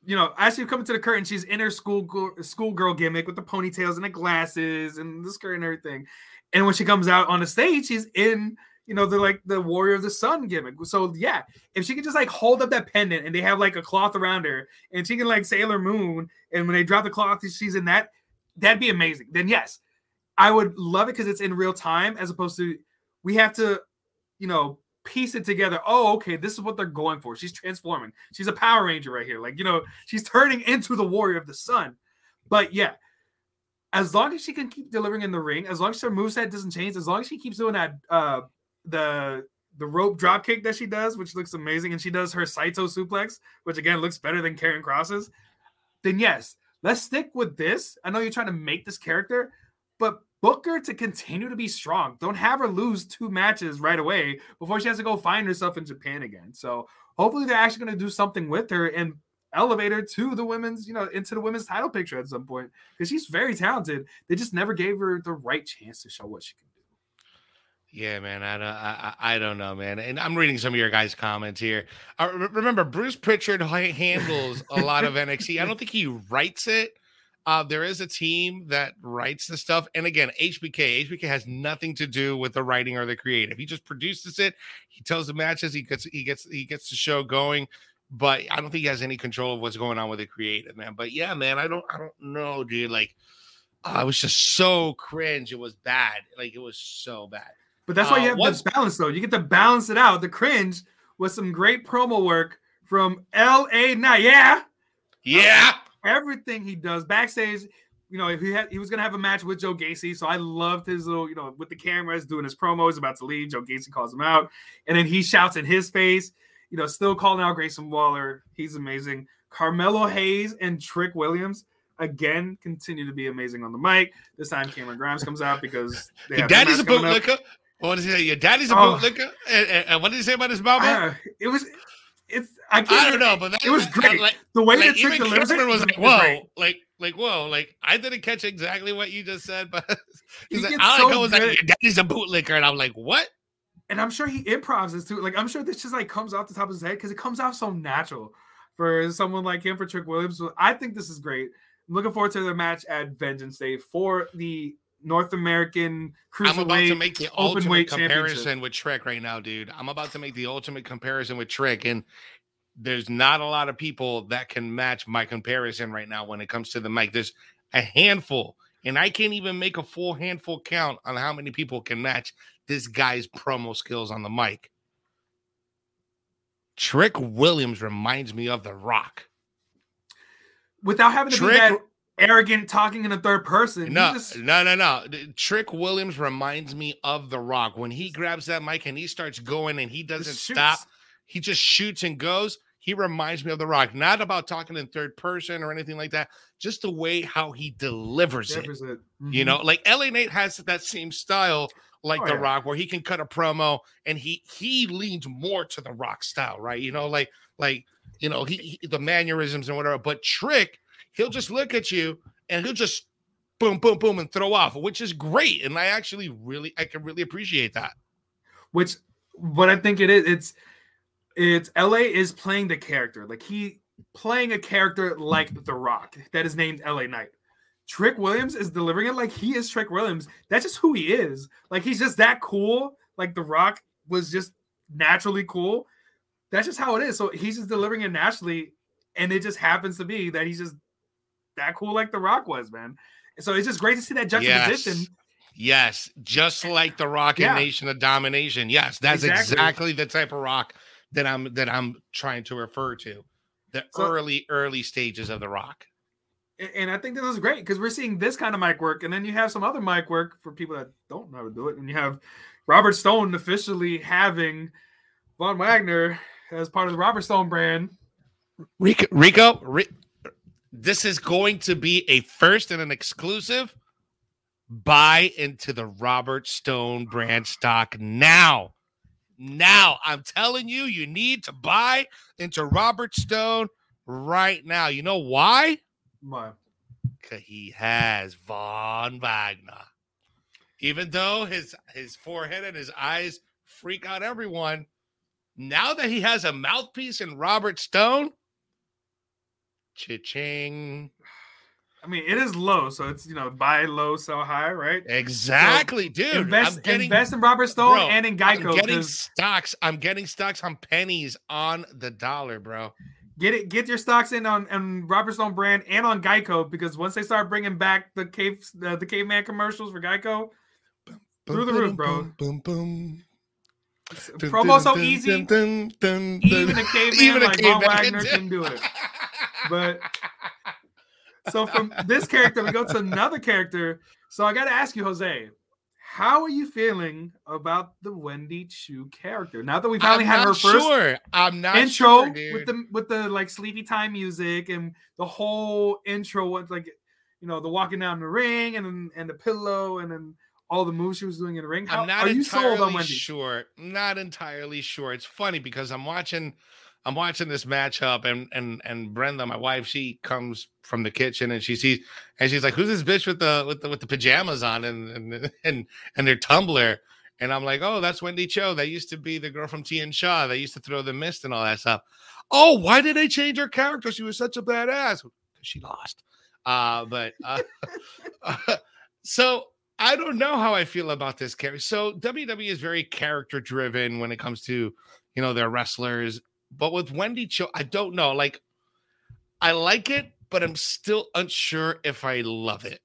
B: you know, as she coming to the curtain, she's in her school schoolgirl gimmick with the ponytails and the glasses and the skirt and everything And when she comes out on the stage, she's in, you know, the like the Warrior of the Sun gimmick. So yeah, if she can just like hold up that pendant and they have like a cloth around her and she can like Sailor Moon, and when they drop the cloth, she's in that, that'd be amazing. Then yes, I would love it because it's in real time as opposed to we have to, you know, piece it together. Oh, okay, this is what they're going for. She's transforming. She's a Power Ranger right here. Like, you know, she's turning into the Warrior of the Sun. But yeah, as long as she can keep delivering in the ring, as long as her moveset doesn't change, as long as she keeps doing that uh the the rope drop kick that she does, which looks amazing, and she does her Saito suplex, which again looks better than Karrion Kross's, then yes, let's stick with this. I know you're trying to make this character, but book her to continue to be strong. Don't have her lose two matches right away before she has to go find herself in Japan again. So hopefully they're actually going to do something with her and elevate her to the women's, you know, into the women's title picture at some point because she's very talented. They just never gave her the right chance to show what she can do.
A: Yeah, man, I don't, I, I don't know, man. And I'm reading some of your guys' comments here. Uh, remember, Bruce Pritchard handles a lot of NXT. I don't think he writes it uh, there is a team that writes the stuff. And again, HBK, HBK has nothing to do with the writing or the creative. He just produces it. He tells the matches. He gets he gets he gets the show going. But I don't think he has any control of what's going on with the creative, man. But yeah, man, I don't I don't know, dude. Like, oh, I was just so cringe. It was bad. Like it was so bad.
B: But that's why you uh, have the balance, though. You get to balance it out. The cringe with some great promo work from L.A. Now, Yeah.
A: Yeah
B: everything he does backstage. You know, if he had, he was gonna have a match with Joe Gacy, so I loved his little, you know, with the cameras doing his promos about to leave. Joe Gacy calls him out, and then he shouts in his face. You know, still calling out Grayson Waller. He's amazing. Carmelo Hayes and Trick Williams again continue to be amazing on the mic. This time Cameron Grimes comes out because
A: your daddy's a bootlicker. What did he say? Your daddy's a oh. bootlicker. And, and, and, what did he say about his mama? Uh,
B: it was it's I,
A: I don't know, but that,
B: it was great. Like, the way like, that Trick delivers it
A: was like, whoa, like like whoa, like I didn't catch exactly what you just said, but he's like, all so I was like, your daddy's a bootlicker, and I'm like, what?
B: And I'm sure he improvises too. Like I'm sure this just like comes off the top of his head because it comes out so natural for someone like him for Trick Williams. So I think this is great. I'm looking forward to the match at Vengeance Day for the North American cruiserweight. I'm about to make the ultimate
A: comparison with Trick right now, dude. I'm about to make the ultimate comparison with Trick, and there's not a lot of people that can match my comparison right now when it comes to the mic. There's a handful, and I can't even make a full handful count on how many people can match this guy's promo skills on the mic. Trick Williams reminds me of The Rock.
B: Without having to Trick, be that arrogant talking in a third person.
A: No, just... no, no, no. Trick Williams reminds me of The Rock. When he grabs that mic and he starts going and he doesn't stop, he just shoots and goes. He reminds me of The Rock, not about talking in third person or anything like that, just the way how he delivers, delivers it. it. Mm-hmm. You know, like LA Knight has that same style like oh, The yeah. Rock, where he can cut a promo and he he leans more to The Rock style, right? You know, like like you know he, he the mannerisms and whatever. But Trick he'll just look at you and he'll just boom, boom, boom, and throw off, which is great. And I actually really, I can really appreciate that.
B: Which, what I think it is, it's, it's LA is playing the character. Like he playing a character like The Rock that is named LA Knight. Trick Williams is delivering it like he is Trick Williams. That's just who he is. Like he's just that cool. Like The Rock was just naturally cool. That's just how it is. So he's just delivering it naturally. And it just happens to be that he's just that cool like The Rock was, man. So it's just great to see that juxtaposition.
A: Yes. Yes, just eh, like the Rock and yeah. Nation of Domination. Yes, that's exactly. exactly. the type of rock that I'm that I'm trying to refer to. The so, early, early stages of the rock.
B: And I think this is great because we're seeing this kind of mic work, and then you have some other mic work for people that don't know how to do it. And you have Robert Stone officially having Von Wagner as part of the Robert Stone brand.
A: Rico, Rico, this is going to be a first and an exclusive. Buy into the Robert Stone brand stock now. Now, I'm telling you, you need to buy into Robert Stone right now. You know why?
B: Why?
A: Because he has Von Wagner. Even though his his forehead and his eyes freak out everyone, now that he has a mouthpiece in Robert Stone, Cha-ching.
B: I mean, it is low, so it's you know buy low, sell high, right?
A: Exactly, so dude.
B: Invest, getting, invest in Robert Stone bro, and in Geico.
A: I'm getting stocks. I'm getting stocks on pennies on the dollar, bro.
B: Get it. Get your stocks in on, on Robert Stone brand and on Geico because once they start bringing back the cave the, the caveman commercials for Geico, boom, through the boom, roof, bro. Boom, boom. Promo so easy. even a caveman even a like Von Wagner can do it. But so from this character, we go to another character. So I got to ask you, Jose, how are you feeling about the Wendy Choo character now that we finally had her first
A: sure. I'm not
B: intro
A: sure,
B: with the with the like sleepy time music and the whole intro was like you know the walking down the ring and then and the pillow and then all the moves she was doing in the ring. How,
A: I'm not are you sold on Wendy? Sure, not entirely sure. It's funny because I'm watching I'm watching this matchup and and and Brenda, my wife, she comes from the kitchen and she sees and she's like, "Who's this bitch with the with the with the pajamas on and and and, and their tumbler?" And I'm like, "Oh, that's Wendy Choo. That used to be the girl from Tian Sha. They used to throw the mist and all that stuff." Oh, why did they change her character? She was such a badass. She lost. Uh, but uh, so I don't know how I feel about this character. So WWE is very character driven when it comes to you know their wrestlers but with Wendy Choo, I don't know. Like, I like it, but I'm still unsure if I love it.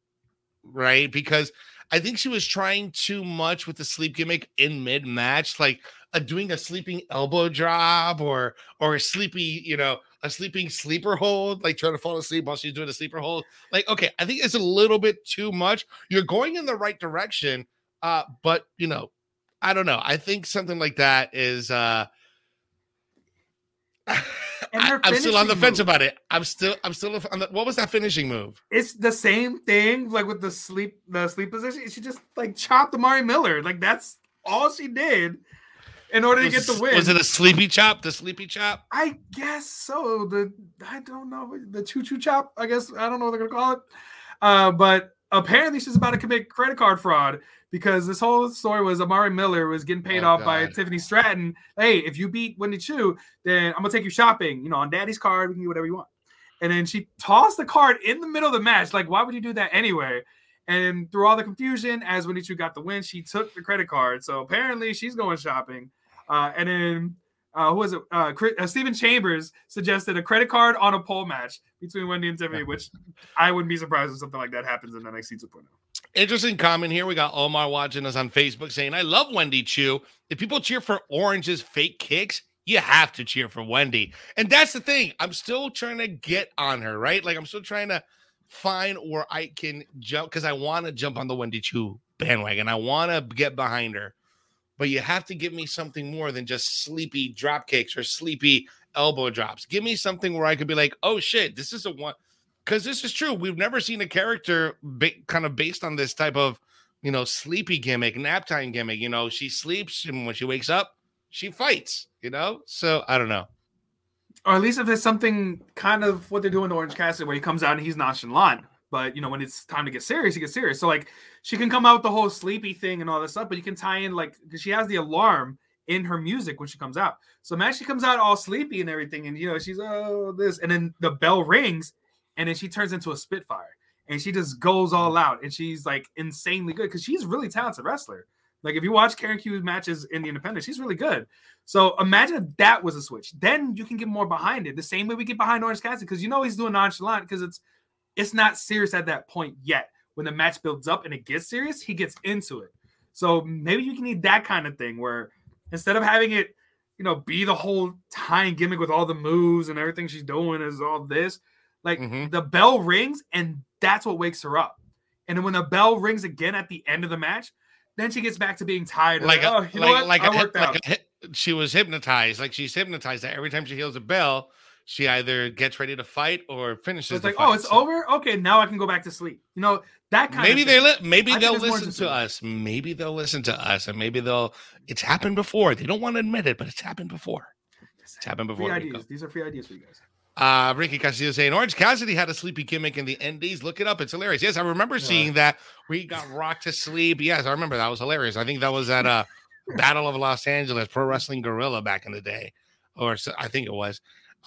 A: Right? Because I think she was trying too much with the sleep gimmick in mid match, like uh, doing a sleeping elbow drop or or a sleepy, you know, a sleeping sleeper hold, like trying to fall asleep while she's doing a sleeper hold. Like, okay, I think it's a little bit too much. You're going in the right direction, uh, but you know, I don't know. I think something like that is uh I, am still on the fence about it. I'm still, I'm still on the. What was that finishing move?
B: It's the same thing, like with the sleep, the sleep position. She just like chopped Amari Miller. Like that's all she did in order was, to get the win.
A: Was it a sleepy chop? The sleepy chop?
B: I guess so. The I don't know the choo choo chop. I guess I don't know what they're gonna call it. Uh, but apparently she's about to commit credit card fraud because this whole story was Amari Miller was getting paid oh, off God. by Tiffany Stratton. Hey, if you beat Wendy Choo, then I'm gonna take you shopping. You know, on Daddy's card, we can do whatever you want. And then she tossed the card in the middle of the match. Like, why would you do that anyway? And through all the confusion, as Wendy Choo got the win, she took the credit card. So apparently, she's going shopping. Uh, and then uh, who was it? Uh, Chris, uh, Stephen Chambers suggested a credit card on a pole match between Wendy and Tiffany, which I wouldn't be surprised if something like that happens in NXT 2.0.
A: Interesting comment here. We got Omar watching us on Facebook saying, I love Wendy Choo. If people cheer for Orange's fake kicks, you have to cheer for Wendy. And that's the thing. I'm still trying to get on her, right? Like, I'm still trying to find where I can jump because I want to jump on the Wendy Choo bandwagon. I want to get behind her but you have to give me something more than just sleepy drop kicks or sleepy elbow drops. Give me something where I could be like, oh shit, this is a one. Because this is true. We've never seen a character ba- kind of based on this type of, you know, sleepy gimmick, nap time gimmick. You know, she sleeps and when she wakes up, she fights, you know? So I don't know.
B: Or at least if there's something kind of what they're doing to Orange Cassidy where he comes out and he's nonchalant. But you know, when it's time to get serious, he gets serious. So like she can come out with the whole sleepy thing and all this stuff, but you can tie in like because she has the alarm in her music when she comes out. So man, she comes out all sleepy and everything, and you know, she's oh this, and then the bell rings, and then she turns into a spitfire, and she just goes all out, and she's like insanely good because she's really talented wrestler. Like if you watch Karen Q's matches in the independent, she's really good. So imagine if that was a switch. Then you can get more behind it. The same way we get behind Orange Cassidy, because you know he's doing nonchalant because it's it's not serious at that point yet. When the match builds up and it gets serious, he gets into it. So maybe you can need that kind of thing where instead of having it, you know, be the whole time gimmick with all the moves and everything she's doing is all this, like mm-hmm. the bell rings and that's what wakes her up. And then when the bell rings again at the end of the match, then she gets back to being tired.
A: Like, like, a, oh, you know like, like, a, like a, she was hypnotized. Like she's hypnotized that every time she hears a bell, she either gets ready to fight or finishes. So
B: it's like,
A: fight,
B: oh, it's so. over. Okay, now I can go back to sleep. You know that kind.
A: Maybe
B: they
A: li- maybe I they'll listen to us. Maybe they'll listen to us, and maybe they'll. It's happened before. They don't want to admit it, but it's happened before. It's happened before.
B: Free ideas. These are free ideas for you guys.
A: Uh, Ricky Castillo saying Orange Cassidy had a sleepy gimmick in the NDs. Look it up. It's hilarious. Yes, I remember yeah. seeing that where he got rocked to sleep. Yes, I remember that was hilarious. I think that was at a Battle of Los Angeles, Pro Wrestling Guerrilla back in the day, or so, I think it was.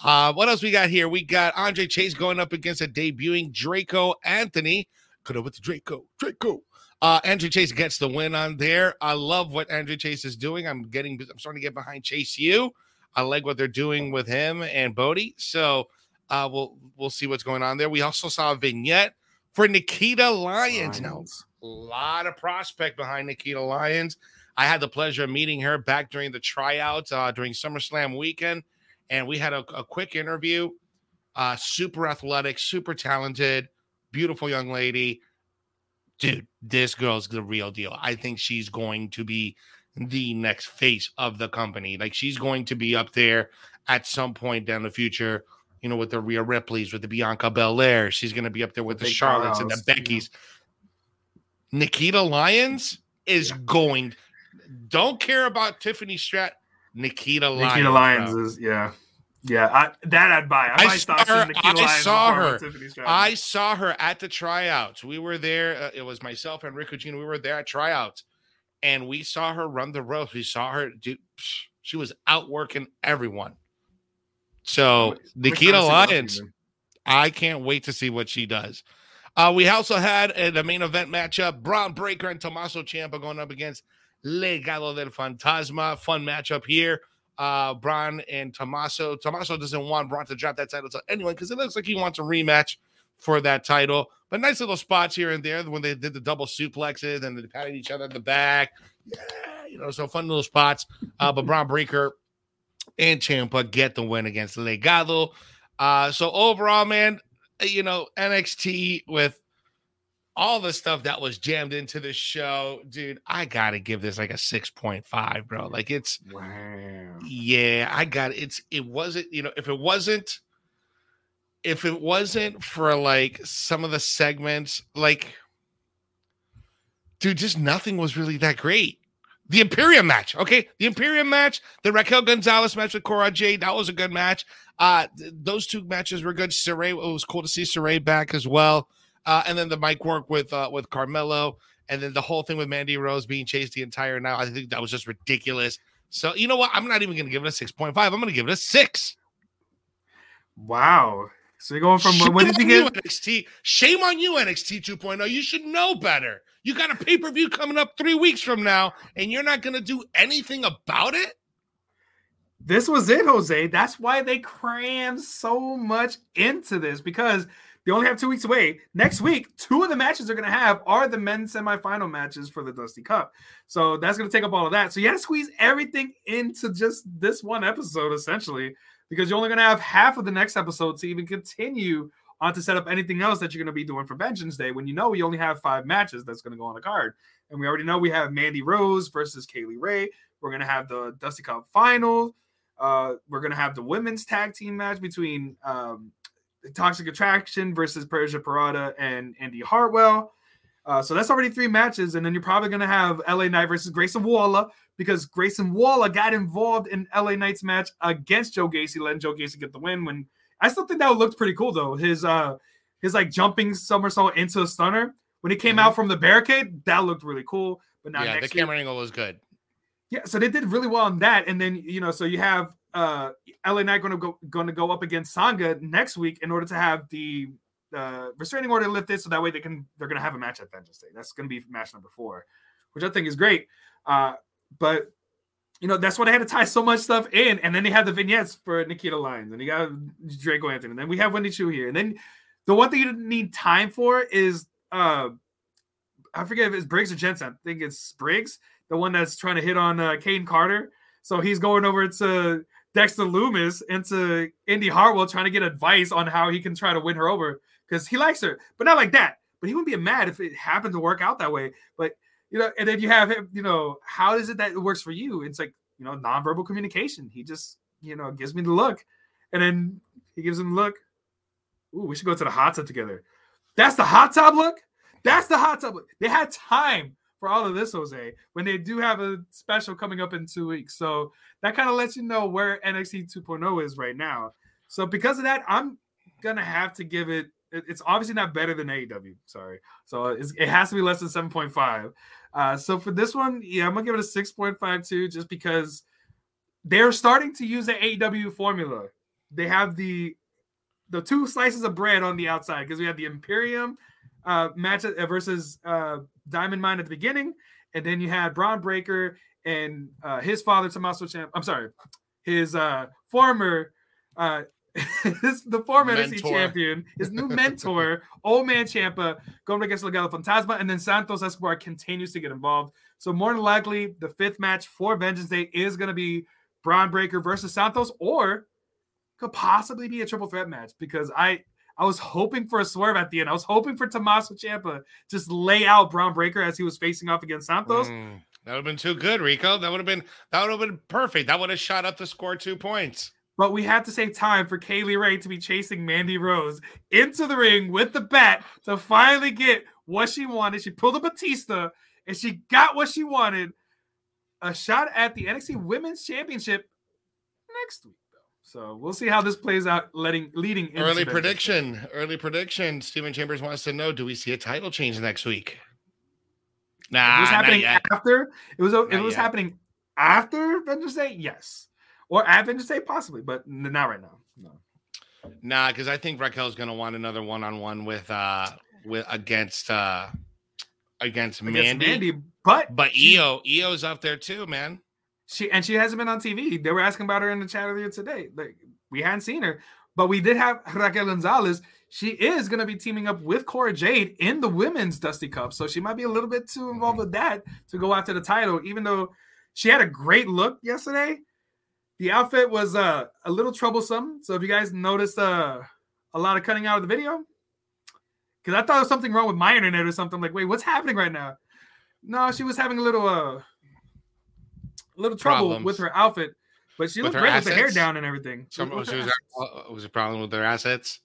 A: Uh, what else we got here? We got Andre Chase going up against a debuting Draco Anthony. Could have with the Draco, Draco. Uh, Andre Chase gets the win on there. I love what Andre Chase is doing. I'm getting, I'm starting to get behind Chase U. I like what they're doing with him and Bodhi. So uh, we'll we'll see what's going on there. We also saw a vignette for Nikita Lyons. Now, a lot of prospect behind Nikita Lyons. I had the pleasure of meeting her back during the tryouts uh, during SummerSlam weekend, and we had a, a quick interview. Uh, super athletic, super talented, beautiful young lady. Dude, this girl's the real deal. I think she's going to be the next face of the company. Like she's going to be up there at some point down the future, you know, with the Rhea Ripley's, with the Bianca Belair. She's going to be up there with the, the Charlottes and the Beckys. Nikita Lyons is going. Don't care about Tiffany Strat. Nikita Lyons.
B: Nikita Lyons is yeah. Yeah, I, that I'd buy. I,
A: I saw her. I saw her. I saw her at the tryouts. We were there. Uh, it was myself and Rick Gino. We were there at tryouts, and we saw her run the ropes. We saw her. do. she was outworking everyone. So Nikita Lyons, I can't wait to see what she does. Uh, we also had uh, the main event matchup: Bron Breakker and Tommaso Ciampa going up against Legado del Fantasma. Fun matchup here uh Bron and Tommaso. Tommaso doesn't want Bron to drop that title to anyone because it looks like he wants a rematch for that title. But nice little spots here and there when they did the double suplexes and they patted each other in the back. Yeah, you know, so fun little spots. Uh, but Bron Breakker and Ciampa get the win against Legado. Uh, so overall, man, you know, NXT with all the stuff that was jammed into the show, dude, I gotta give this like a 6.5, bro. Like it's wow. Yeah, I got it. It's it wasn't, you know, if it wasn't if it wasn't for like some of the segments, like dude, just nothing was really that great. The Imperium match, okay, the Imperium match, the Raquel Gonzalez match with Cora Jade, that was a good match. Uh, th- those two matches were good. Sarray, it was cool to see Sarray back as well. Uh, and then the mic work with uh, with Carmelo, and then the whole thing with Mandy Rose being chased the entire night. I think that was just ridiculous. So you know what? I'm not even going to give it a six point five. I'm going to give it a six.
B: Wow. So you're going from Shame when did you get
A: NXT? Shame on you, NXT 2.0. You should know better. You got a pay per view coming up three weeks from now, and you're not going to do anything about it.
B: This was it, Jose. That's why they crammed so much into this because they only have two weeks away. Next week, two of the matches they're going to have are the men's semifinal matches for the Dusty Cup. So that's going to take up all of that. So you have to squeeze everything into just this one episode, essentially, because you're only going to have half of the next episode to even continue on to set up anything else that you're going to be doing for Vengeance Day when you know we only have five matches that's going to go on the card. And we already know we have Mandy Rose versus Kay Lee Ray. We're going to have the Dusty Cup final. Uh, we're going to have the women's tag team match between um, Toxic Attraction versus Persia Pirotta and Indi Hartwell. Uh, so that's already three matches, and then you're probably gonna have LA Knight versus Grayson Waller because Grayson Waller got involved in LA Knight's match against Joe Gacy, letting Joe Gacy get the win. When I still think that looked pretty cool though. His uh his like jumping somersault into a stunner when he came mm-hmm. out from the barricade, that looked really cool. But now
A: yeah, the camera week, angle was good.
B: Yeah, so they did really well on that, and then you know, so you have uh, LA Knight going to go going to go up against Sanga next week in order to have the uh, restraining order lifted, so that way they can they're going to have a match at Vengeance Day. That's going to be match number four, which I think is great. Uh, but you know that's why they had to tie so much stuff in, and then they had the vignettes for Nikita Lyons, and you got Draco Anthony, and then we have Wendy Choo here, and then the one thing you need time for is uh, I forget if it's Briggs or Jensen. I think it's Briggs, the one that's trying to hit on uh, Kayden Carter. So he's going over to Dexter Lumis into Indi Hartwell trying to get advice on how he can try to win her over because he likes her, but not like that. But he wouldn't be mad if it happened to work out that way. But you know, and then you have him, you know, how is it that it works for you? It's like, you know, nonverbal communication. He just, you know, gives me the look. And then he gives him the look. Ooh, we should go to the hot tub together. That's the hot tub look. That's the hot tub look. They had time for all of this, Jose, when they do have a special coming up in two weeks. So that kind of lets you know where NXT 2.0 is right now. So because of that, I'm gonna have to give it. It's obviously not better than AEW. Sorry, so it has to be less than 7.5. Uh, so for this one, yeah, I'm gonna give it a 6.52 just because they're starting to use the AEW formula. they have the the two slices of bread on the outside because we have the Imperium uh, match uh, versus uh, Diamond Mine at the beginning, and then you had Bron Breakker and uh, his father Tommaso Champ. I'm sorry, his uh, former uh, his, the former NXT champion, his new mentor, Old Man Ciampa, going against Legado Fantasma, and then Santos Escobar continues to get involved. So more than likely, the fifth match for Vengeance Day is going to be Bron Breakker versus Santos, or could possibly be a triple threat match because I I was hoping for a swerve at the end. I was hoping for Tommaso Ciampa just lay out Bron Breakker as he was facing off against Santos. Mm,
A: that would have been too good, Rico. That would have been that would have been perfect. That would have shot up the score two points.
B: But we had to save time for Kay Lee Ray to be chasing Mandy Rose into the ring with the bat to finally get what she wanted. She pulled a Batista and she got what she wanted. A shot at the NXT Women's Championship next week. So we'll see how this plays out. Letting leading
A: early prediction, early prediction. Stephen Chambers wants to know: Do we see a title change next week?
B: Nah, it was happening after. It was. Not it was yet. happening after Vengeance Day. Yes, or at Vengeance Day, possibly, but not right now. No.
A: Nah, because I think Raquel's going to want another one-on-one with uh with against uh against, against Mandy. Mandy.
B: But
A: but Io Io's up there too, man.
B: She and she hasn't been on TV. They were asking about her in the chat earlier today. Like we hadn't seen her, but we did have Raquel Gonzalez. She is going to be teaming up with Cora Jade in the women's Dusty Cup, so she might be a little bit too involved with that to go after the title. Even though she had a great look yesterday, the outfit was uh, a little troublesome. So if you guys noticed uh, a lot of cutting out of the video, because I thought there was something wrong with my internet or something. Like, wait, what's happening right now? No, she was having a little uh little trouble Problems. with her outfit, but she looked great with the hair down and everything.
A: Some, was, was, was a problem with their assets.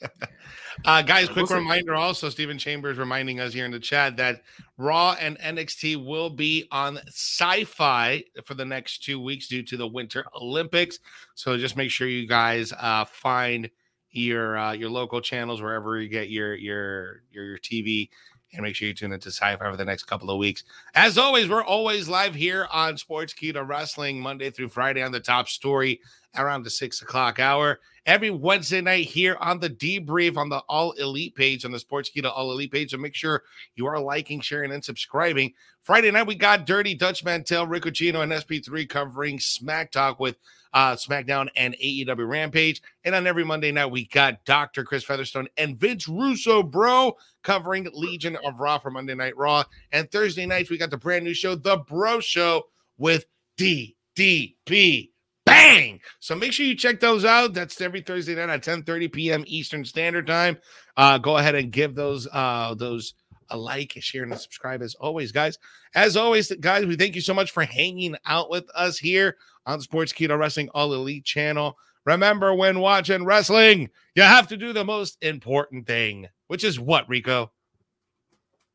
A: uh, guys, quick reminder also, Stephen Chambers reminding us here in the chat that Raw and NXT will be on Syfy for the next two weeks due to the Winter Olympics. So just make sure you guys uh, find your uh, your local channels wherever you get your your your, your TV and make sure you tune into Syfy for the next couple of weeks. As always, we're always live here on Sportskeeda Wrestling Monday through Friday on the top story around the six o'clock hour. Every Wednesday night here on the debrief on the All Elite page on the Sportskeeda All Elite page. So make sure you are liking, sharing, and subscribing. Friday night we got Dirty Dutch Mantel, Rick Ucchino, and SP3 covering Smack Talk with uh, SmackDown and AEW Rampage. And on every Monday night, we got Dr. Chris Featherstone and Vince Russo, bro, covering Legion of Raw for Monday Night Raw. And Thursday nights, we got the brand new show, The Bro Show, with DDP. Bang! So make sure you check those out. That's every Thursday night at 10 30 p.m. Eastern Standard Time. Uh, go ahead and give those uh, those a like, share, and a subscribe as always, guys. As always, guys, we thank you so much for hanging out with us here on the Sportskeeda Wrestling All Elite channel. Remember, when watching wrestling, you have to do the most important thing, which is what, Rico?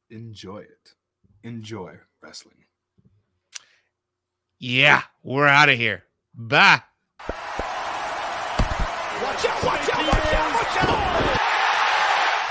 B: Enjoy it. Enjoy wrestling.
A: Yeah, we're out of here. Bye.
C: Watch out, watch out, watch out.